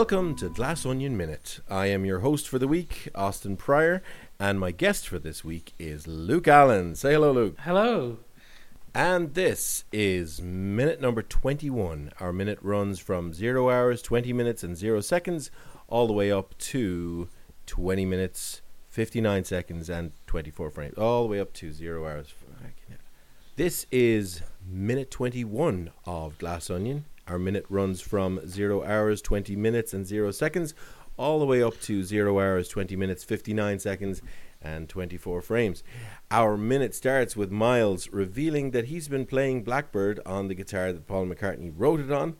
Welcome to Glass Onion Minute. I am your host for the week, Austin Pryor, and my guest for this week is Luke Allen. Say hello, Luke. Hello. And this is minute number 21. Our minute runs from 0 hours, 20 minutes, and 0 seconds, all the way up to 20 minutes, 59 seconds, and 24 frames. All the way up to 0 hours. This is minute 21 of Glass Onion. Our minute runs from 0 hours, 20 minutes, and 0 seconds, all the way up to 0 hours, 20 minutes, 59 seconds, and 24 frames. Our minute starts with Miles revealing that he's been playing Blackbird on the guitar that Paul McCartney wrote it on.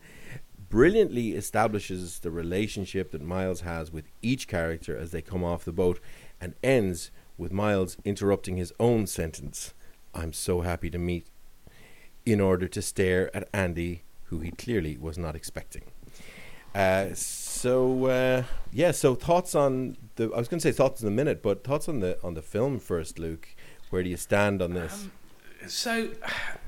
Brilliantly establishes the relationship that Miles has with each character as they come off the boat, and ends with Miles interrupting his own sentence. I'm so happy to meet, in order to stare at Andy, who he clearly was not expecting. Uh, so uh, yeah, so thoughts on the I was going to say thoughts in a minute, but thoughts on the on the film first, Luke. Where do you stand on this? Um, so,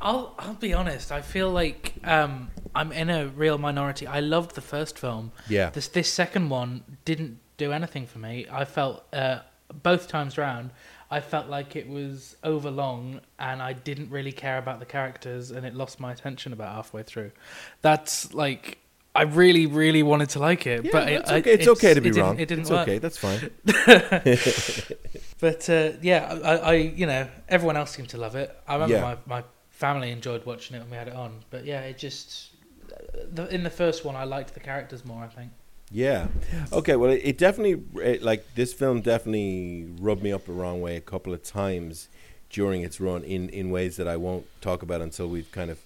I'll I'll be honest. I feel like um, I'm in a real minority. I loved the first film. Yeah. This this second one didn't do anything for me. I felt uh, both times round. I felt like it was overlong and I didn't really care about the characters and it lost my attention about halfway through. That's like I really, really wanted to like it, Yeah, but it's I- okay. It's okay to be it didn't- wrong. It didn't it's work. okay. That's fine. But uh, yeah, I, I, you know, everyone else seemed to love it. I remember Yeah. my, my family enjoyed watching it when we had it on. But yeah, it just in the first one, I liked the characters more. I think. Yeah. Okay. Well, it, it definitely it, like this film definitely rubbed me up the wrong way a couple of times during its run in in ways that I won't talk about until we've kind of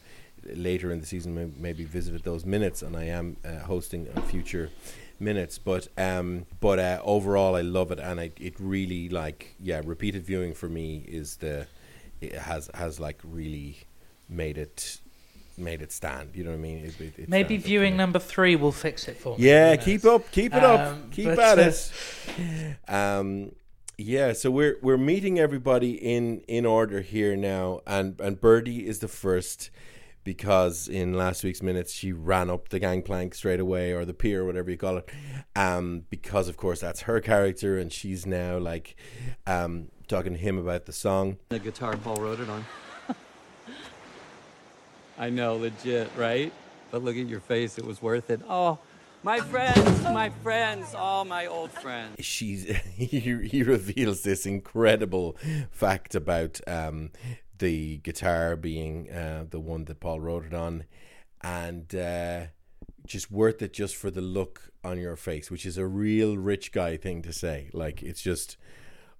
later in the season maybe visited those minutes, and I am uh, hosting a future minutes. But um, but uh, overall, I love it, and I, it really like yeah, repeated viewing for me is the it has has like really made it made it stand. You know what I mean? It, it, it Maybe stands up for viewing number three will fix it for me. Yeah, keep up, keep it up, Um, keep but, at uh, it. Um, yeah, so we're we're meeting everybody in in order here now, and and Birdie is the first because in last week's minutes she ran up the gangplank straight away or the pier, whatever you call it. Um, because of course that's her character, and she's now like um talking to him about the song. The guitar Paul wrote it on. I know, legit, right? But look at your face, it was worth it. Oh, my friends, my friends, all my old friends. she's he, he reveals this incredible fact about um, the guitar being uh, the one that Paul wrote it on, and uh, just worth it just for the look on your face, which is a real rich guy thing to say. Like it's just.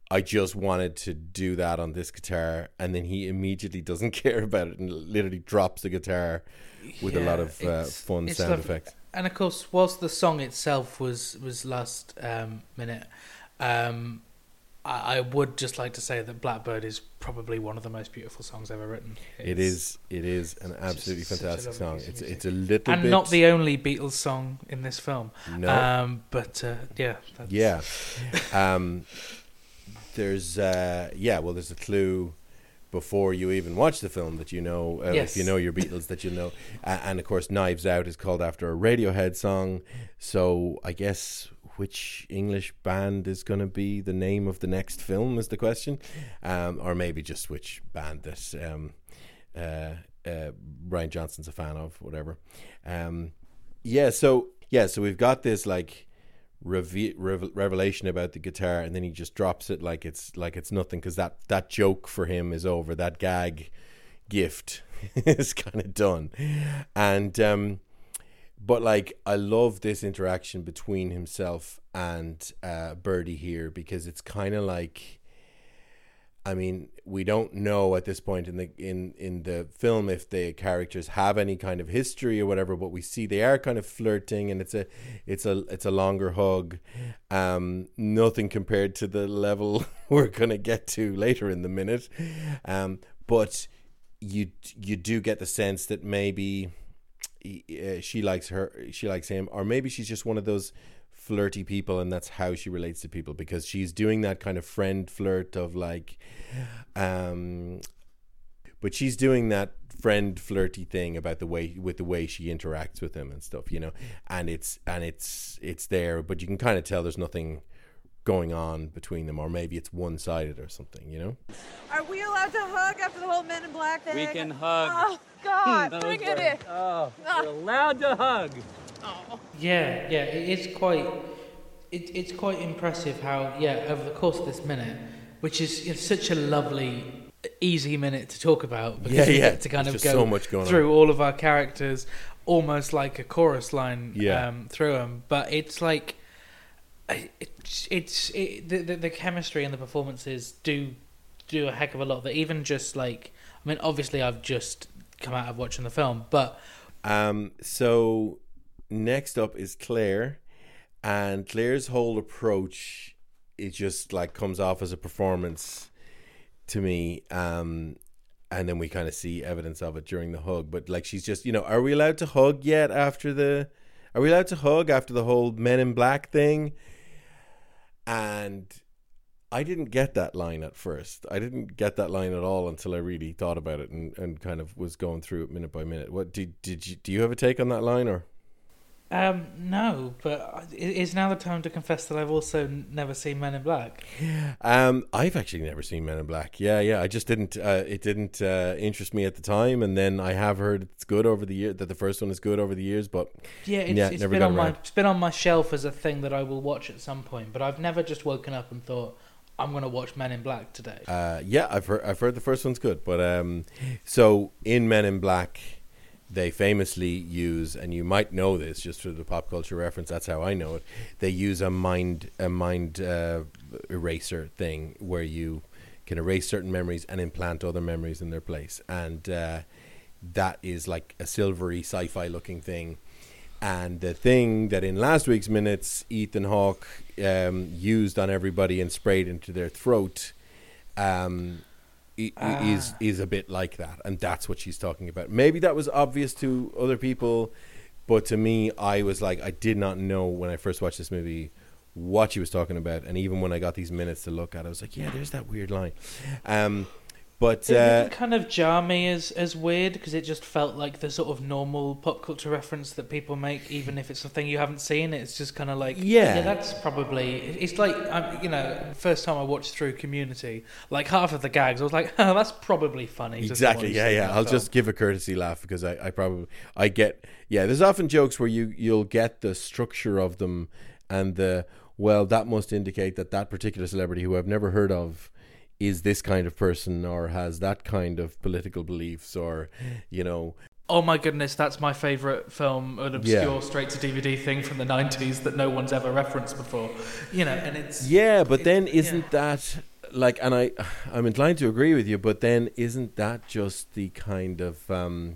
I just wanted to do that on this guitar, and then he immediately doesn't care about it and literally drops the guitar with a lot of uh, fun sound lovely. effects. And of course, whilst the song itself was was last um, minute, um, I, I would just like to say that Blackbird is probably one of the most beautiful songs ever written. It it is. It is an absolutely fantastic song. It's music. it's a little and bit not the only Beatles song in this film. no. Um, but uh, yeah, that's, Yeah. There's uh, yeah. Well, there's a clue before you even watch the film that you know uh, Yes. if you know your Beatles that you know, uh, and of course, Knives Out is called after a Radiohead song. So I guess which English band is going to be the name of the next film is the question, um, or maybe just which band that um, uh, uh, Brian Johnson's a fan of, whatever. Um, yeah. So yeah. So we've got this like reve- revel- revelation about the guitar, and then he just drops it like it's like it's nothing because that that joke for him is over. That gag gift is kind of done, and um, but like I love this interaction between himself and uh, Birdie here because it's kind of like. I mean, we don't know at this point in the in in the film if the characters have any kind of history or whatever, but we see they are kind of flirting, and it's a it's a it's a longer hug. Um, nothing compared to the level we're gonna get to later in the minute, um, but you you do get the sense that maybe uh, she likes her, she likes him, or maybe she's just one of those flirty people and that's how she relates to people because she's doing that kind of friend flirt of like um but she's doing that friend flirty thing about the way with the way she interacts with him and stuff, you know. And it's and it's it's there, but you can kind of tell there's nothing going on between them, or maybe it's one sided or something, you know. Are we allowed to hug after the whole Men in Black thing? We can hug. Oh God, Those bring it are- in. Oh, Ah. we're allowed to hug. Yeah, yeah, it is quite. It, it's quite impressive how yeah over the course of this minute, which is it's such a lovely, easy minute to talk about because Yeah, yeah. to kind There's of go so much going on. through all of our characters, almost like a chorus line Yeah. um, through them. But it's like I- it's it's it, the, the the chemistry and the performances do do a heck of a lot. That even just like I mean, obviously I've just come out of watching the film, but Um, so next up is Claire, and Claire's whole approach it just like comes off as a performance to me. Um, and then we kind of see evidence of it during the hug. But like she's just, you know, are we allowed to hug yet after the? Are we allowed to hug after the whole Men in Black thing? And I didn't get that line at first. I didn't get that line at all until I really thought about it and, and kind of was going through it minute by minute. What did did you do? You have a take on that line or? Um, no, but it is now the time to confess that I've also never seen Men in Black. Um, I've actually never seen Men in Black. Yeah, yeah. I just didn't. Uh, it didn't uh, interest me at the time, and then I have heard it's good over the year. That the first one is good over the years, but Yeah, it's, Yeah, it's never been on my it's been on my shelf as a thing that I will watch at some point. But I've never just woken up and thought I'm going to watch Men in Black today. Uh, yeah, I've heard. I've heard the first one's good, but um, so in Men in Black, they famously use, and you might know this just through the pop culture reference. That's how I know it. They use a mind a mind uh, eraser thing where you can erase certain memories and implant other memories in their place, and uh, that is like a silvery sci-fi looking thing. And the thing that in last week's minutes, Ethan Hawke um, used on everybody and sprayed into their throat um, i- is is a bit like that, and that's what she's talking about. Maybe that was obvious to other people, but to me, I was like, I did not know when I first watched this movie what she was talking about, and even when I got these minutes to look at, I was like, yeah, there's that weird line. Um, but It uh, didn't kind of jar me as as weird because it just felt like the sort of normal pop culture reference that people make, even if it's something you haven't seen. It's just kind of like, Yeah. that's probably. It's like, um, you know, first time I watched through Community, like half of the gags, I was like, oh, that's probably funny. exactly yeah yeah i'll film. just give a courtesy laugh because I, I probably i get yeah there's often jokes where you you'll get the structure of them and the well that must indicate that that particular celebrity who i've never heard of is this kind of person or has that kind of political beliefs or you know Oh my goodness, that's my favourite film, an obscure Yeah. straight to DVD thing from the 90s that no one's ever referenced before. You know, and it's. yeah but it- then isn't that like and i i'm inclined to agree with you but then isn't that just the kind of um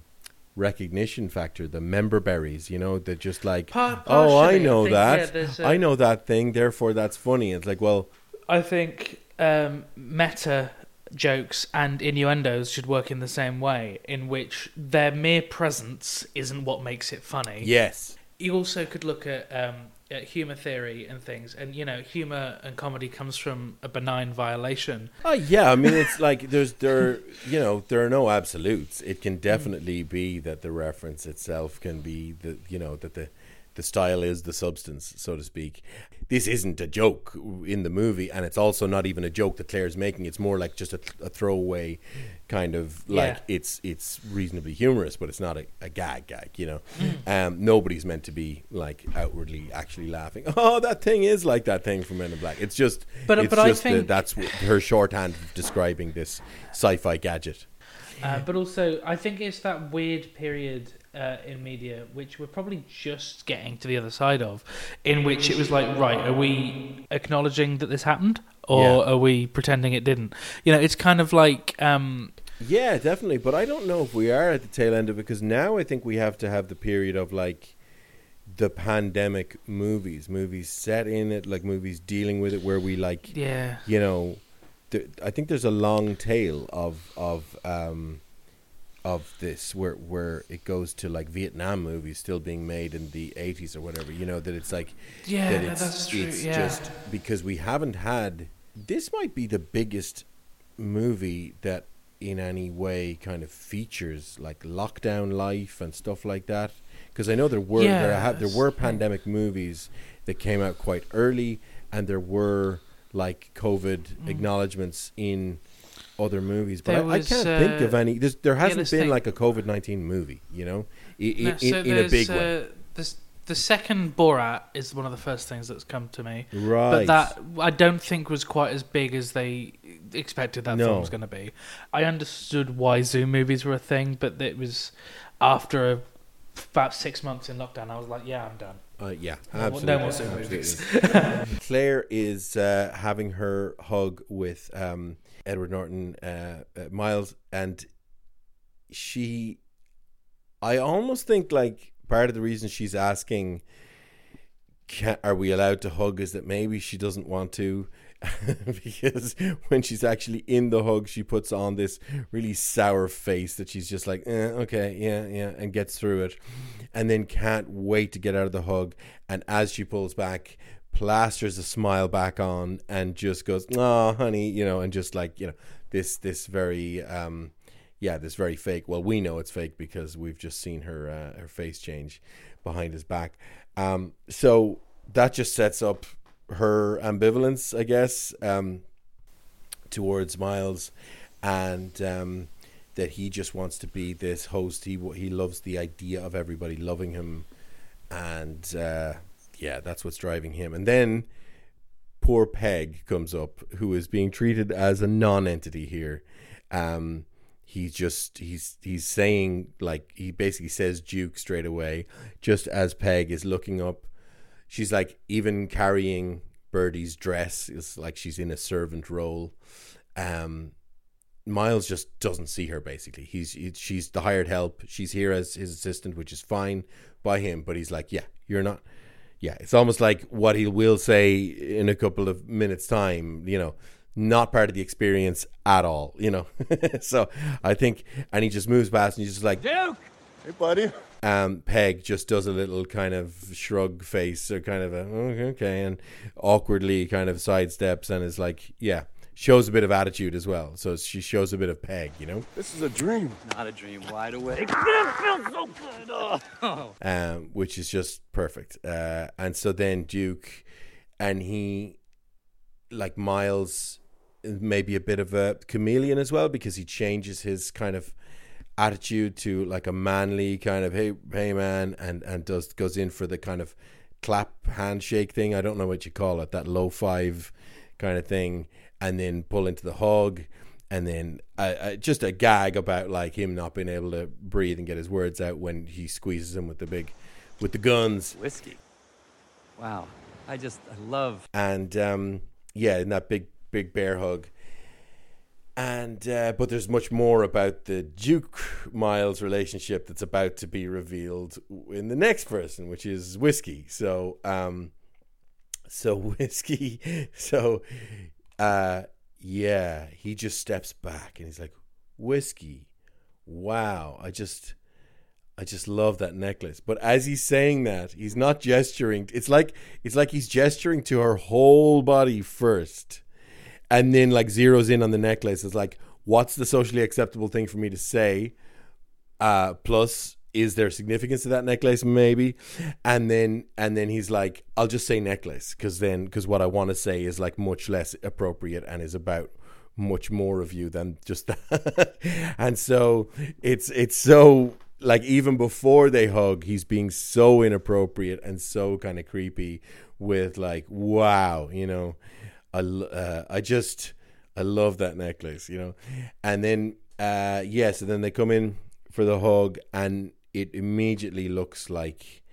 recognition factor the member berries you know that just like oh i know think, that there's a- i know that thing therefore that's funny it's like well I think um, meta jokes and innuendos should work in the same way, in which their mere presence isn't what makes it funny. yes You also could look at, um, at humor theory and things, and you know, humor and comedy comes from a benign violation. oh yeah i mean it's like there's there you know there are no absolutes it can definitely be that the reference itself can be the you know that the the style is the substance so to speak this isn't a joke in the movie and it's also not even a joke that claire's making. It's more like just a, a throwaway kind of like Yeah. it's it's reasonably humorous but it's not a, a gag gag you know? Mm. um, nobody's meant to be like outwardly actually laughing. Oh that thing is like that thing from men in black. It's just But- it's but I just the- think- that's her shorthand describing this sci-fi gadget. Uh, but also, I think it's that weird period uh, in media which we're probably just getting to the other side of, in which it was like, right, are we acknowledging that this happened, or Yeah. are we pretending it didn't? You know, it's kind of like, um, Yeah, definitely. But I don't know if we are at the tail end of it because now I think we have to have the period of like the pandemic movies, movies set in it, like movies dealing with it, where we like, yeah, you know, th- I think there's a long tail of of um of this where where it goes to like Vietnam movies still being made in the 80s or whatever. You know that it's like yeah, that it's, that's true. it's yeah, just because we haven't had this might be the biggest movie that in any way kind of features like lockdown life and stuff like that? Because I know there were there, ha- there were pandemic movies that came out quite early, and there were like COVID acknowledgements in other movies. But Mm. I, I can't think of uh, any. There's, there hasn't let's been think. like a COVID nineteen movie, you know, I- I- No, in, so in a there's, big way. uh, this- the second Borat is one of the first things that's come to me. Right. But that I don't think was quite as big as they expected that No. film was going to be. I understood why Zoom movies were a thing, but it was after a, about six months in lockdown. I was like, yeah, I'm done. Uh, yeah, absolutely. no more Zoom movies. Claire is uh, having her hug with um, Edward Norton, uh, uh, Miles, and she. I almost think like part of the reason she's asking, can, "Are we allowed to hug?" is that maybe she doesn't want to. because when she's actually in the hug, she puts on this really sour face that she's just like, eh, okay, yeah, yeah, and gets through it, and then can't wait to get out of the hug. And as she pulls back, plasters a smile back on and just goes, "Oh, honey," you know, and just like you know, this this very um, yeah, this very fake. Well, we know it's fake because we've just seen her uh, her face change behind his back. Um, so that just sets up her ambivalence, I guess, um, towards Miles, and um, that he just wants to be this host. He he loves the idea of everybody loving him, and uh, yeah, that's what's driving him. And then poor Peg comes up, who is being treated as a non-entity here. Um, he's just he's he's saying like he basically says Duke straight away, just as Peg is looking up. She's like even carrying Birdie's dress is like she's in a servant role. Um, Miles just doesn't see her. Basically, he's he, she's the hired help. She's here as his assistant, which is fine by him. But he's like, yeah, you're not. Yeah, it's almost like what he will say in a couple of minutes' time. You know, not part of the experience at all. You know, so I think, and he just moves past, and he's just like, Duke! Hey, buddy. Um, Peg just does a little kind of shrug face or kind of a "Okay, okay and awkwardly kind of sidesteps and is like, yeah, shows a bit of attitude as well. So she shows a bit of Peg, you know, This is a dream. Not a dream, wide awake. um, which is just perfect. Uh, and so then Duke and he, like Miles, maybe a bit of a chameleon as well because he changes his kind of attitude to like a manly kind of hey hey man and and does goes in for the kind of clap handshake thing i don't know what you call it that low five kind of thing and then pull into the hug and then uh, uh, just a gag about like him not being able to breathe and get his words out when he squeezes him with the big with the guns Whiskey. Wow. I just, I love and um, yeah, in that big big bear hug. And uh, but there's much more about the Duke Miles relationship that's about to be revealed in the next person, which is whiskey. So um, so whiskey, so uh, yeah, he just steps back and he's like, whiskey, wow, I just. I just love that necklace. But as he's saying that, he's not gesturing. It's like it's like he's gesturing to her whole body first, and then like zeroes in on the necklace. It's like, what's the socially acceptable thing for me to say? Uh, plus, is there significance to that necklace? Maybe, and then and then he's like, I'll just say necklace because then because what I want to say is like much less appropriate and is about much more of you than just that. and so it's it's so like even before they hug, he's being so inappropriate and so kind of creepy with like wow, you know, I uh, I just I love that necklace, you know, and then uh yeah, so then they come in for the hug and it immediately looks like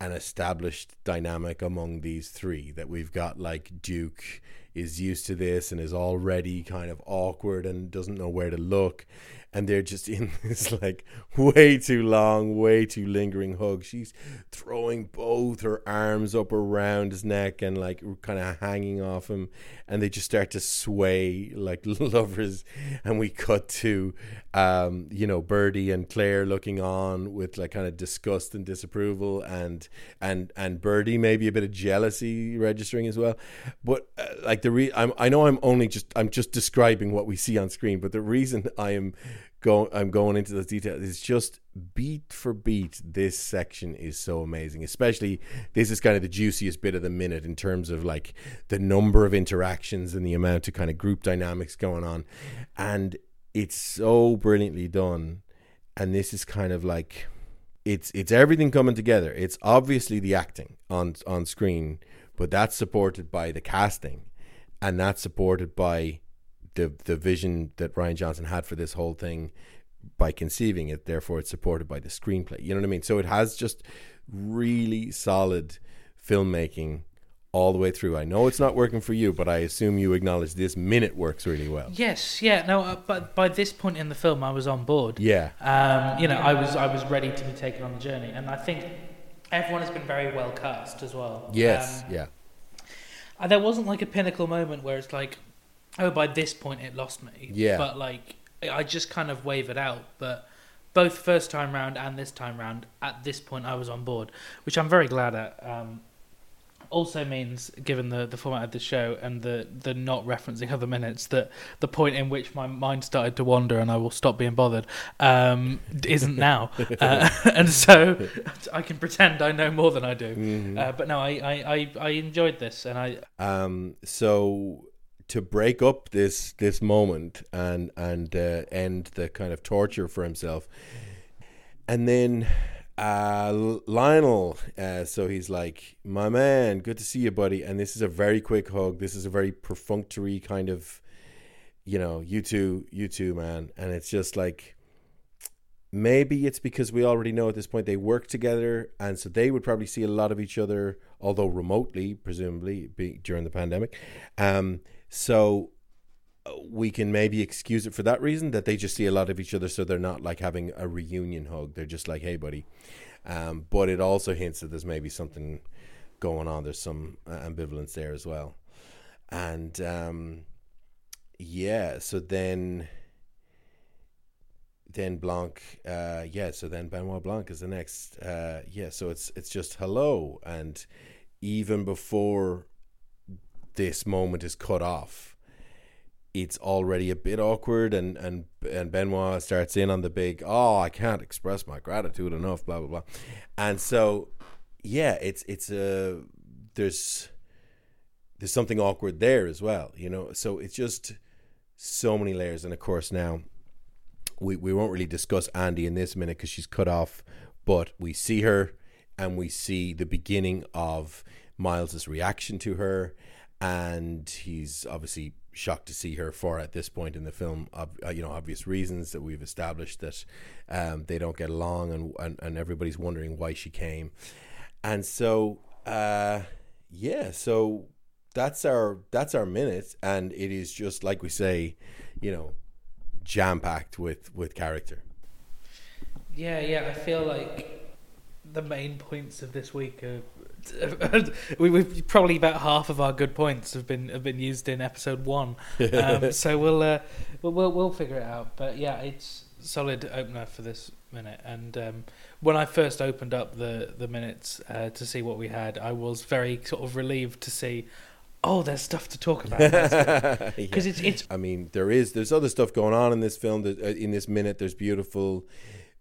an established dynamic among these three that we've got like Duke is used to this and is already kind of awkward and doesn't know where to look and they're just in this like way too long way too lingering hug. She's throwing both her arms up around his neck and like kind of hanging off him and they just start to sway like lovers. And we cut to um you know Birdie and Claire looking on with like kind of disgust and disapproval and and and Birdie maybe a bit of jealousy registering as well. But uh, like the re- I'm, I know I'm only just I'm just describing what we see on screen, but the reason I am going I'm going into those details It's just beat for beat. This section is so amazing. Especially this is kind of the juiciest bit of the minute in terms of like the number of interactions and the amount of kind of group dynamics going on, and it's so brilliantly done. And this is kind of like it's it's everything coming together. It's obviously the acting on on screen, but that's supported by the casting, and that's supported by the the vision that Rian Johnson had for this whole thing by conceiving it. Therefore, it's supported by the screenplay. You know what I mean? So it has just really solid filmmaking all the way through. I know it's not working for you, but I assume you acknowledge this minute works really well. Yes, yeah, no, uh, but by this point in the film, I was on board. Yeah. Um, you know, I was I was ready to be taken on the journey, and I think everyone has been very well cast as well. Yes. Um, yeah. there wasn't like a pinnacle moment where it's like, oh, by this point it lost me. Yeah. But like, I just kind of wavered out. But both first time round and this time round, at this point, I was on board, which I'm very glad at. Um, also means, given the, the format of the show and the, the not referencing other minutes, that the point in which my mind started to wander and I will stop being bothered um, isn't now. uh, and so I can pretend I know more than I do. Mm-hmm. Uh, but no, I, I, I, I enjoyed this and I, Um, so to break up this this moment and and uh, end the kind of torture for himself, and then uh, Lionel. Uh, so he's like, "My man, good to see you, buddy." And this is a very quick hug. This is a very perfunctory kind of, you know, you two, you two, man. And it's just like. Maybe it's because we already know at this point they work together, and so they would probably see a lot of each other, although remotely, presumably during the pandemic. Um, so uh, we can maybe excuse it for that reason that they just see a lot of each other, so they're not like having a reunion hug. They're just like, "Hey, buddy." Um, but it also hints that there's maybe something going on. There's some uh, ambivalence there as well, and um, yeah. So then then Blanc, uh, yeah. So then Benoit Blanc is the next, uh, yeah. So it's it's just hello, and even before this moment is cut off, it's already a bit awkward, and and and Benoit starts in on the big, oh, I can't express my gratitude enough, blah blah blah, and so yeah, it's it's a there's there's something awkward there as well, you know. So it's just so many layers, and of course now we, we won't really discuss Andy in this minute because she's cut off, but we see her and we see the beginning of Miles's reaction to her, and he's obviously shocked to see her for at this point in the film, uh, you know, obvious reasons that we've established that um, they don't get along, and, and and everybody's wondering why she came, and so uh, yeah, so that's our that's our minute, and it is just like we say, you know jam packed with with character. yeah, yeah, I feel like the main points of this week are. we, we've probably about half of our good points have been have been used in episode one, um, so we'll, uh, we'll we'll we'll figure it out. But yeah, it's solid opener for this minute. And um, when I first opened up the the minutes uh, to see what we had, I was very sort of relieved to see. Oh, there's stuff to talk about because it's it's I mean, there is there's other stuff going on in this film. That, uh, in this minute, there's beautiful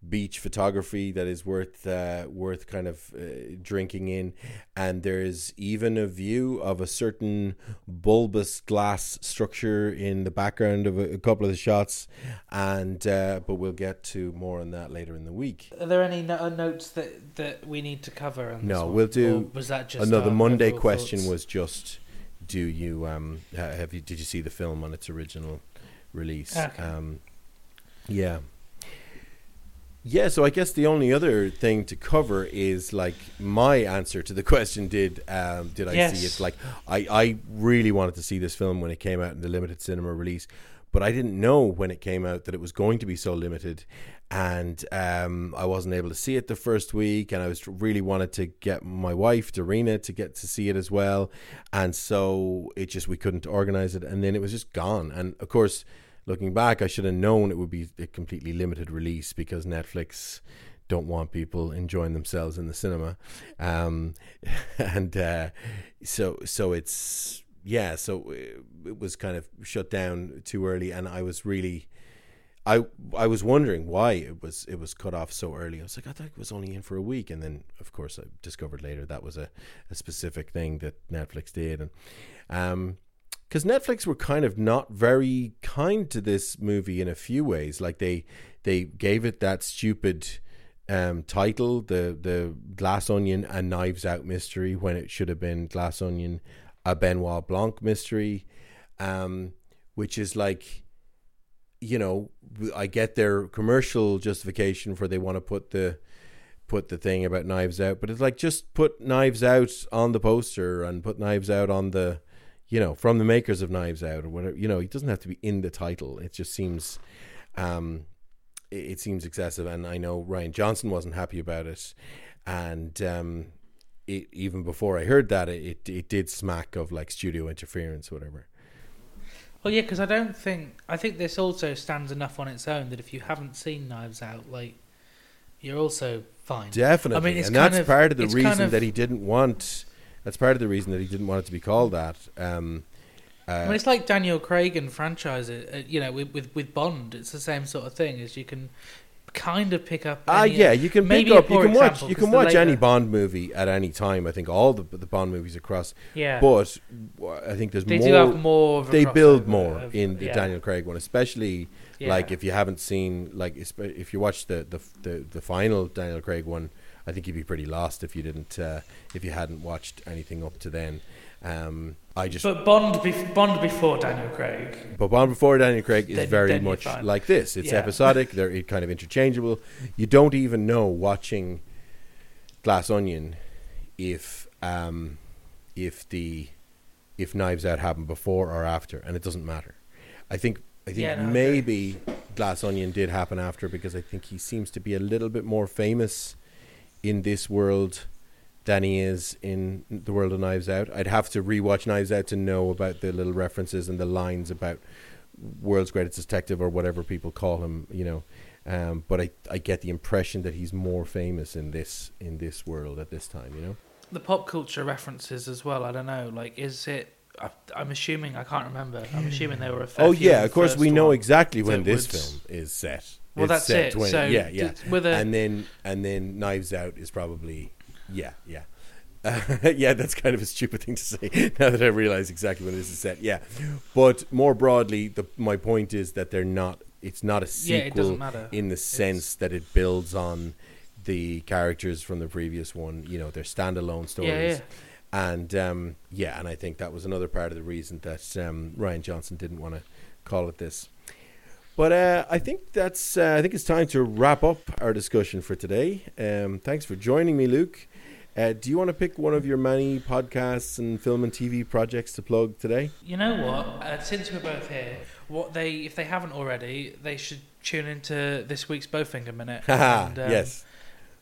beach photography that is worth uh, worth kind of uh, drinking in, and there's even a view of a certain bulbous glass structure in the background of a, a couple of the shots, and uh, but we'll get to more on that later in the week. Are there any no- notes that, that we need to cover? On No, we'll do Or was that just Another Monday question thoughts? was just, do you um have you did you see the film on its original release? Okay. Um, yeah. Yeah, so I guess the only other thing to cover is like my answer to the question: Did um, did I see it? Like, I I really wanted to see this film when it came out in the limited cinema release, but I didn't know when it came out that it was going to be so limited, and um, I wasn't able to see it the first week, and I was really wanted to get my wife Darina to get to see it as well, and so it just we couldn't organize it, and then it was just gone, and of course looking back, I should have known it would be a completely limited release because Netflix don't want people enjoying themselves in the cinema, um, and uh, so so it's yeah, so it, was kind of shut down too early, and I was really. I I was wondering why it was it was cut off so early. I was like, I thought it was only in for a week, and then of course I discovered later that was a, a specific thing that Netflix did, and um, because Netflix were kind of not very kind to this movie in a few ways. Like they they gave it that stupid um, title, the the Glass Onion and Knives Out mystery, when it should have been Glass Onion, a Benoit Blanc mystery, um, which is like, you know, I get their commercial justification for they want to put the put the thing about Knives Out, but it's like just put Knives Out on the poster and put Knives Out on the you know, from the makers of Knives Out or whatever. You know, it doesn't have to be in the title. It just seems, um, it, it seems excessive. And I know Rian Johnson wasn't happy about it, and um, it, even before I heard that, it it did smack of like studio interference, or whatever. Well, yeah, because I don't think I think this also stands enough on its own that if you haven't seen Knives Out, like you're also fine. Definitely, I mean, it's and that's of- part of the reason kind of- that he didn't want. That's part of the reason that he didn't want it to be called that. Um, uh, mean, it's like Daniel Craig and franchise uh, You know, with, with with Bond, it's the same sort of thing. As you can kind of pick up. Ah, any- yeah, you can maybe pick up. You can watch. You can watch any Bond movie at any time. I think all the the Bond movies across. Yeah, But I think there's they more. do have more. They build more of- in the yeah, Daniel Craig one, especially yeah. like if you haven't seen like if you watch the the the, the final Daniel Craig one. I think you'd be pretty lost if you didn't uh, if you hadn't watched anything up to then. Um, I just But Bond, bef- Bond before Daniel Craig. but Bond before Daniel Craig is Then- very then much like this. It's Yeah. episodic. They're kind of interchangeable. You don't even know watching Glass Onion if um, if the if Knives Out happened before or after, and it doesn't matter. I think I think Yeah, no, maybe Glass Onion did happen after because I think he seems to be a little bit more famous in this world than he is in the world of Knives Out. I'd have to rewatch Knives Out to know about the little references and the lines about world's greatest detective or whatever people call him, you know. Um, but I, I get the impression that he's more famous in this in this world at this time, you know. The pop culture references as well. I don't know. Like, is it? I, I'm assuming. I can't remember. I'm assuming they were a. Oh yeah, of course we know exactly when this would- film is set. Well, It's that's set it. 20 So yeah, yeah. a and then and then Knives Out is probably yeah, yeah. yeah, that's kind of a stupid thing to say now that I realize exactly when this is set. Yeah, but more broadly, the my point is that they're not. It's not a sequel doesn't in the sense that it builds on the characters from the previous one. You know, they're standalone stories. Yeah, yeah. And um, yeah, and I think that was another part of the reason that um, Rian Johnson didn't want to call it this. But uh, I think that's. Uh, I think it's time to wrap up our discussion for today. Um, thanks for joining me, Luke. Uh, do you want to pick one of your many podcasts and film and TV projects to plug today? You know what? Uh, since we're both here, what they, if they haven't already, they should tune into this week's Bowfinger Minute. And, um, yes.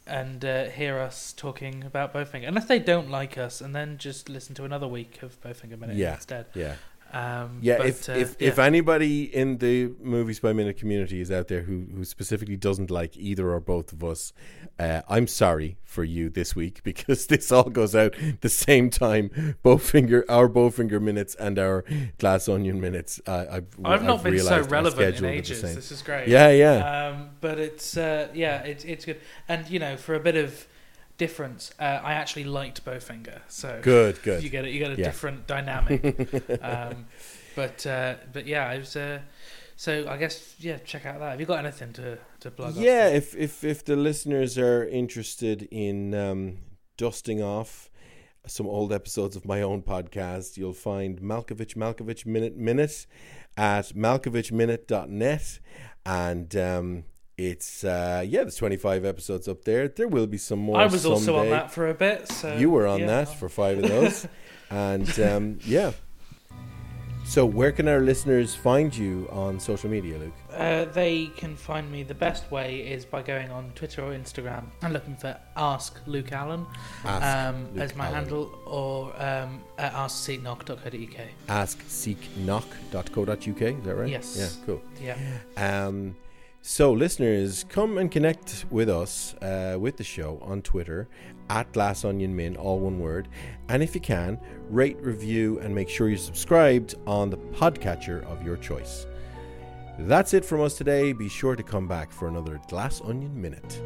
And uh, hear us talking about Bowfinger. Unless they don't like us, and then just listen to another week of Bowfinger Minute Yeah. instead. Yeah. Um, Yeah, but, if uh, if, yeah. if anybody in the movies by minute community is out there who who specifically doesn't like either or both of us, uh, I'm sorry for you this week because this all goes out the same time. Bowfinger, our Bowfinger minutes and our Glass Onion minutes. Uh, I've I've not been so relevant in ages. This is great. Yeah, yeah, Um, but it's uh, yeah, it's it's good. And you know, for a bit of difference, uh, I actually liked Bowfinger. So good, good. you get a, you get a Yeah. different dynamic. um, but uh, but yeah, it was. Uh, so I guess yeah, check out that. Have you got anything to to plug? Yeah, if if if the listeners are interested in um, dusting off some old episodes of my own podcast, you'll find Malkovich Malkovich Minute Minute at malkovichminute.net and um, it's uh, yeah, there's 25 episodes up there. There will be some more. I was also on that for a bit. So You were on yeah. that for five of those, and um, yeah. So, where can our listeners find you on social media, Luke? Uh, they can find me. The best way is by going on Twitter or Instagram and looking for Ask Luke Allen Ask um, Luke as my Allen. handle, or um, at askseeknock.co.uk. askseeknock.co.uk. Is that right? Yes. Yeah, cool. Yeah. Um, So, listeners, come and connect with us, uh, with the show on Twitter at Glass Onion Min, all one word. And if you can, rate, review, and make sure you're subscribed on the podcatcher of your choice. That's it from us today. Be sure to come back for another Glass Onion Minute.